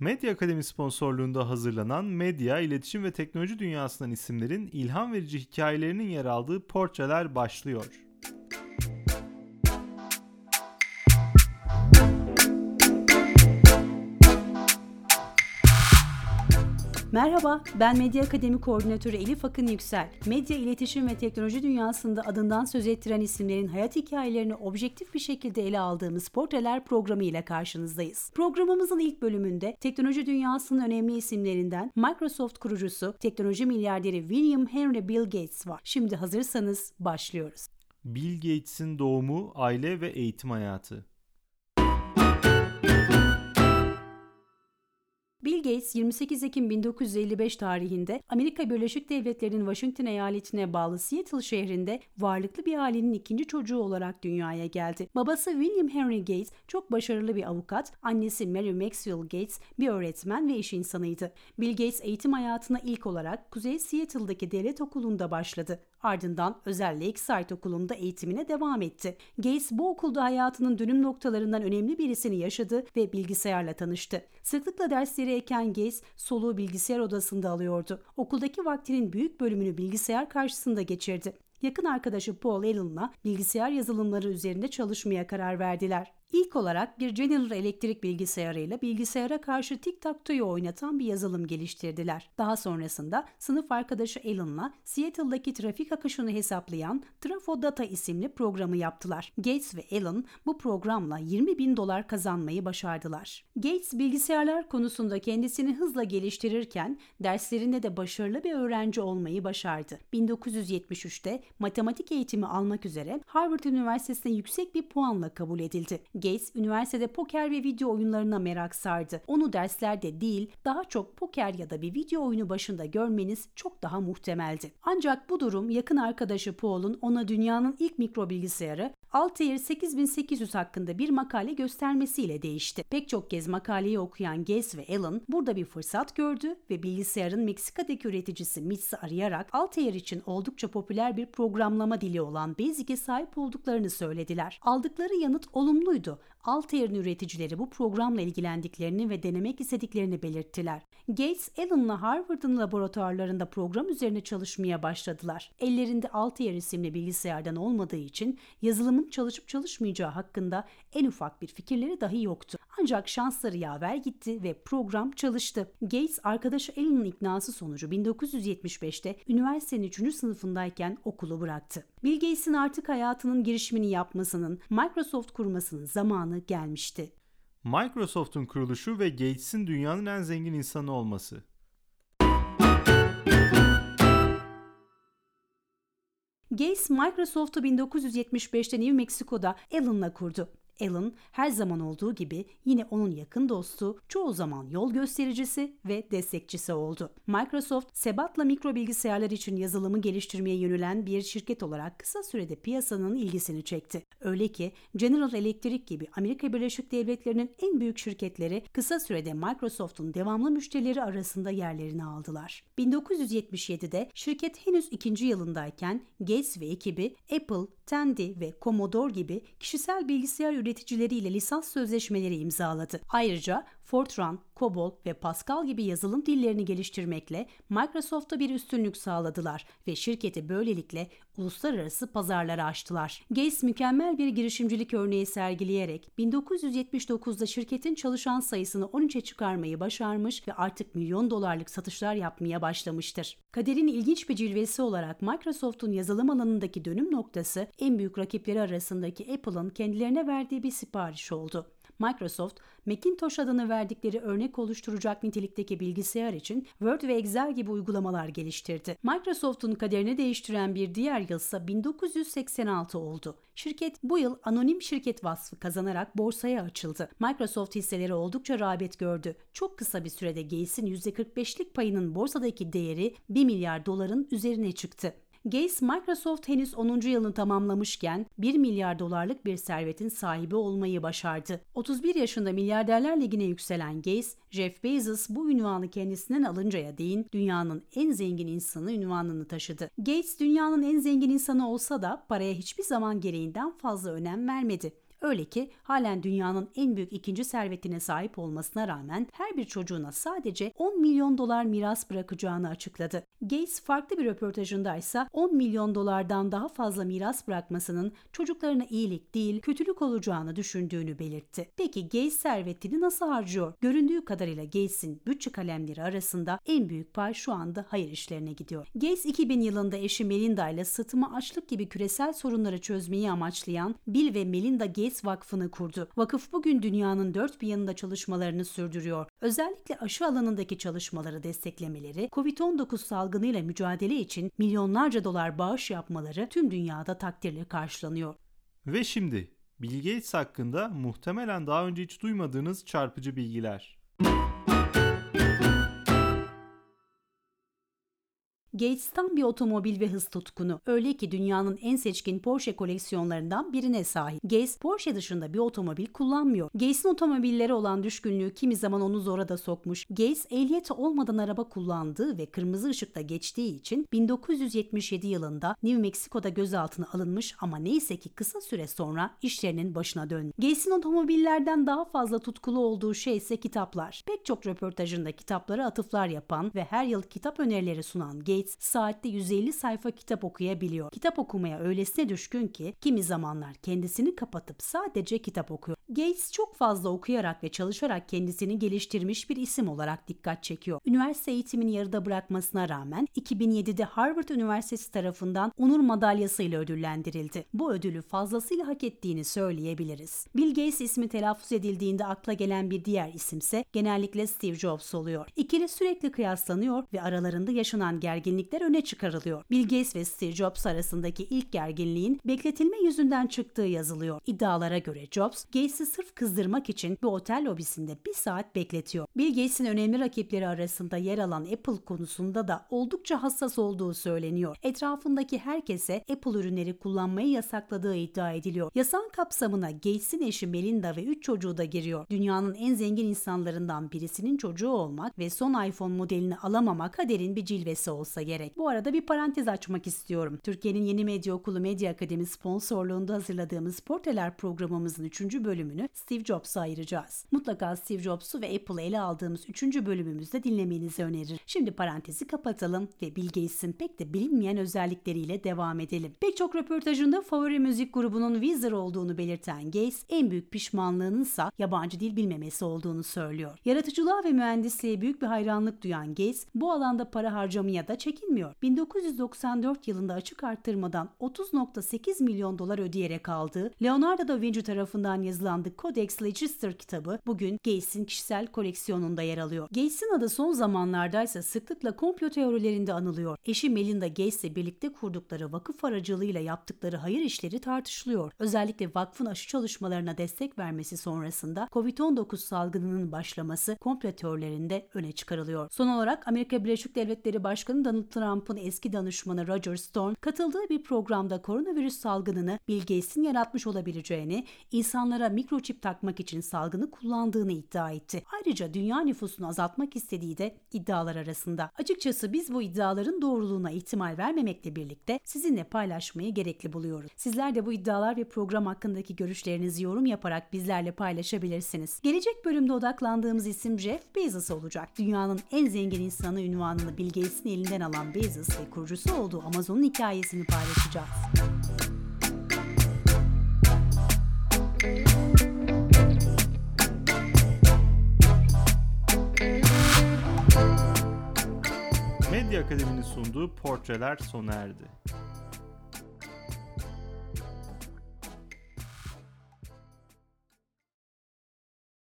Medya Akademi sponsorluğunda hazırlanan medya, iletişim ve teknoloji dünyasından isimlerin ilham verici hikayelerinin yer aldığı portreler başlıyor. Merhaba, ben Medya Akademi Koordinatörü Elif Akın Yüksel. Medya, iletişim ve teknoloji dünyasında adından söz ettiren isimlerin hayat hikayelerini objektif bir şekilde ele aldığımız Portreler programı ile karşınızdayız. Programımızın ilk bölümünde teknoloji dünyasının önemli isimlerinden Microsoft kurucusu, teknoloji milyarderi William Henry Bill Gates var. Şimdi hazırsanız başlıyoruz. Bill Gates'in doğumu, aile ve eğitim hayatı. Bill Gates 28 Ekim 1955 tarihinde Amerika Birleşik Devletleri'nin Washington eyaletine bağlı Seattle şehrinde varlıklı bir ailenin ikinci çocuğu olarak dünyaya geldi. Babası William Henry Gates çok başarılı bir avukat, annesi Mary Maxwell Gates bir öğretmen ve iş insanıydı. Bill Gates eğitim hayatına ilk olarak Kuzey Seattle'daki devlet okulunda başladı. Ardından özel Lakeside Okulu'nda eğitimine devam etti. Gates bu okulda hayatının dönüm noktalarından önemli birisini yaşadı ve bilgisayarla tanıştı. Sıklıkla dersleri eken Gates soluğu bilgisayar odasında alıyordu. Okuldaki vaktinin büyük bölümünü bilgisayar karşısında geçirdi. Yakın arkadaşı Paul Allen'la bilgisayar yazılımları üzerinde çalışmaya karar verdiler. İlk olarak bir General Electric bilgisayarıyla bilgisayara karşı tic-tac-toe'yu oynatan bir yazılım geliştirdiler. Daha sonrasında sınıf arkadaşı Alan'la Seattle'daki trafik akışını hesaplayan Trafo Data isimli programı yaptılar. Gates ve Alan bu programla 20 bin dolar kazanmayı başardılar. Gates bilgisayarlar konusunda kendisini hızla geliştirirken derslerinde de başarılı bir öğrenci olmayı başardı. 1973'te matematik eğitimi almak üzere Harvard Üniversitesi'ne yüksek bir puanla kabul edildi. Gates üniversitede poker ve video oyunlarına merak sardı. Onu derslerde değil, daha çok poker ya da bir video oyunu başında görmeniz çok daha muhtemeldi. Ancak bu durum yakın arkadaşı Paul'un ona dünyanın ilk mikro bilgisayarı Altair 8800 hakkında bir makale göstermesiyle değişti. Pek çok kez makaleyi okuyan Gates ve Allen burada bir fırsat gördü ve bilgisayarın Meksika'daki üreticisi MITS'i arayarak Altair için oldukça popüler bir programlama dili olan Basic'e sahip olduklarını söylediler. Aldıkları yanıt olumluydu Altair'in üreticileri bu programla ilgilendiklerini ve denemek istediklerini belirttiler. Gates, Allen'la Harvard'ın laboratuvarlarında program üzerine çalışmaya başladılar. Ellerinde Altair isimli bilgisayardan olmadığı için yazılımın çalışıp çalışmayacağı hakkında en ufak bir fikirleri dahi yoktu. Ancak şansları yaver gitti ve program çalıştı. Gates arkadaşı Allen'ın iknası sonucu 1975'te üniversitenin 3. sınıfındayken okulu bıraktı. Bill Gates'in artık hayatının girişimini yapmasının, Microsoft kurmasının zamanı gelmişti. Microsoft'un kuruluşu ve Gates'in dünyanın en zengin insanı olması. Gates Microsoft'u 1975'te New Mexico'da Allen'la kurdu. Alan her zaman olduğu gibi yine onun yakın dostu, çoğu zaman yol göstericisi ve destekçisi oldu. Microsoft, sebatla mikro bilgisayarlar için yazılımı geliştirmeye yönelen bir şirket olarak kısa sürede piyasanın ilgisini çekti. Öyle ki General Electric gibi Amerika Birleşik Devletleri'nin en büyük şirketleri kısa sürede Microsoft'un devamlı müşterileri arasında yerlerini aldılar. 1977'de şirket henüz ikinci yılındayken Gates ve ekibi Apple, Tandy ve Commodore gibi kişisel bilgisayar üreticileriyle lisans sözleşmeleri imzaladı. Ayrıca Fortran, COBOL ve Pascal gibi yazılım dillerini geliştirmekle Microsoft'a bir üstünlük sağladılar ve şirketi böylelikle uluslararası pazarlara açtılar. Gates mükemmel bir girişimcilik örneği sergileyerek 1979'da şirketin çalışan sayısını 13'e çıkarmayı başarmış ve artık milyon dolarlık satışlar yapmaya başlamıştır. Kaderin ilginç bir cilvesi olarak Microsoft'un yazılım alanındaki dönüm noktası en büyük rakipleri arasındaki Apple'ın kendilerine verdiği bir sipariş oldu. Microsoft, Macintosh adını verdikleri örnek oluşturacak nitelikteki bilgisayar için Word ve Excel gibi uygulamalar geliştirdi. Microsoft'un kaderini değiştiren bir diğer yıl ise 1986 oldu. Şirket bu yıl anonim şirket vasfı kazanarak borsaya açıldı. Microsoft hisseleri oldukça rağbet gördü. Çok kısa bir sürede Gates'in %45'lik payının borsadaki değeri 1 milyar doların üzerine çıktı. Gates Microsoft henüz 10. yılını tamamlamışken 1 milyar dolarlık bir servetin sahibi olmayı başardı. 31 yaşında milyarderler ligine yükselen Gates, Jeff Bezos bu ünvanı kendisinden alıncaya değin dünyanın en zengin insanı ünvanını taşıdı. Gates dünyanın en zengin insanı olsa da paraya hiçbir zaman gereğinden fazla önem vermedi. Öyle ki halen dünyanın en büyük ikinci servetine sahip olmasına rağmen her bir çocuğuna sadece 10 milyon dolar miras bırakacağını açıkladı. Gates farklı bir röportajında ise 10 milyon dolardan daha fazla miras bırakmasının çocuklarına iyilik değil kötülük olacağını düşündüğünü belirtti. Peki Gates servetini nasıl harcıyor? Göründüğü kadarıyla Gates'in bütçe kalemleri arasında en büyük pay şu anda hayır işlerine gidiyor. Gates 2000 yılında eşi Melinda ile sıtma açlık gibi küresel sorunları çözmeyi amaçlayan Bill ve Melinda Gates Vakfı'nı kurdu. Vakıf bugün dünyanın dört bir yanında çalışmalarını sürdürüyor. Özellikle aşı alanındaki çalışmaları desteklemeleri, Covid-19 salgınıyla mücadele için milyonlarca dolar bağış yapmaları tüm dünyada takdirle karşılanıyor. Ve şimdi Bill Gates hakkında muhtemelen daha önce hiç duymadığınız çarpıcı bilgiler. Gates tam bir otomobil ve hız tutkunu. Öyle ki dünyanın en seçkin Porsche koleksiyonlarından birine sahip. Gates Porsche dışında bir otomobil kullanmıyor. Gates'in otomobillere olan düşkünlüğü kimi zaman onu zora da sokmuş. Gates ehliyeti olmadan araba kullandığı ve kırmızı ışıkta geçtiği için 1977 yılında New Mexico'da gözaltına alınmış ama neyse ki kısa süre sonra işlerinin başına döndü. Gates'in otomobillerden daha fazla tutkulu olduğu şey ise kitaplar. Pek çok röportajında kitaplara atıflar yapan ve her yıl kitap önerileri sunan Gates Gates saatte 150 sayfa kitap okuyabiliyor. Kitap okumaya öylesine düşkün ki kimi zamanlar kendisini kapatıp sadece kitap okuyor. Gates çok fazla okuyarak ve çalışarak kendisini geliştirmiş bir isim olarak dikkat çekiyor. Üniversite eğitimini yarıda bırakmasına rağmen 2007'de Harvard Üniversitesi tarafından onur madalyasıyla ödüllendirildi. Bu ödülü fazlasıyla hak ettiğini söyleyebiliriz. Bill Gates ismi telaffuz edildiğinde akla gelen bir diğer isimse genellikle Steve Jobs oluyor. İkili sürekli kıyaslanıyor ve aralarında yaşanan gerginlikler öne çıkarılıyor. Bill Gates ve Steve Jobs arasındaki ilk gerginliğin bekletilme yüzünden çıktığı yazılıyor. İddialara göre Jobs, Gates'i sırf kızdırmak için bir otel lobisinde bir saat bekletiyor. Bill Gates'in önemli rakipleri arasında yer alan Apple konusunda da oldukça hassas olduğu söyleniyor. Etrafındaki herkese Apple ürünleri kullanmayı yasakladığı iddia ediliyor. Yasağın kapsamına Gates'in eşi Melinda ve 3 çocuğu da giriyor. Dünyanın en zengin insanlarından birisinin çocuğu olmak ve son iPhone modelini alamamak kaderin bir cilvesi olsa gerek. Bu arada bir parantez açmak istiyorum. Türkiye'nin Yeni Medya Okulu Medya Akademi sponsorluğunda hazırladığımız Porteler programımızın 3. bölümünü Steve Jobs'a ayıracağız. Mutlaka Steve Jobs'u ve Apple'ı ele aldığımız 3. bölümümüzde dinlemenizi önerir. Şimdi parantezi kapatalım ve Bill Gates'in pek de bilinmeyen özellikleriyle devam edelim. Pek çok röportajında favori müzik grubunun Weezer olduğunu belirten Gates, en büyük pişmanlığının ise yabancı dil bilmemesi olduğunu söylüyor. Yaratıcılığa ve mühendisliğe büyük bir hayranlık duyan Gates, bu alanda para harcamaya da çekinmiyor. 1994 yılında açık arttırmadan 30.8 milyon dolar ödeyerek aldığı Leonardo da Vinci tarafından yazılan The Codex Legislator kitabı bugün Gates'in kişisel koleksiyonunda yer alıyor. Gates'in adı son zamanlarda ise sıklıkla komplo teorilerinde anılıyor. Eşi Melinda Gates ile birlikte kurdukları vakıf aracılığıyla yaptıkları hayır işleri tartışılıyor. Özellikle vakfın aşı çalışmalarına destek vermesi sonrasında Covid-19 salgınının başlaması komplo teorilerinde öne çıkarılıyor. Son olarak Amerika Birleşik Devletleri Başkanı Donald Trump'ın eski danışmanı Roger Stone katıldığı bir programda koronavirüs salgınını Bill Gates'in yaratmış olabileceğini, insanlara mikroçip takmak için salgını kullandığını iddia etti. Ayrıca dünya nüfusunu azaltmak istediği de iddialar arasında. Açıkçası biz bu iddiaların doğruluğuna ihtimal vermemekle birlikte sizinle paylaşmayı gerekli buluyoruz. Sizler de bu iddialar ve program hakkındaki görüşlerinizi yorum yaparak bizlerle paylaşabilirsiniz. Gelecek bölümde odaklandığımız isim Jeff Bezos olacak. Dünyanın en zengin insanı ünvanını Bill Gates'in elinden alan Bezos ve kurucusu olduğu Amazon'un hikayesini paylaşacağız. Medya Akademi'nin sunduğu portreler sona erdi.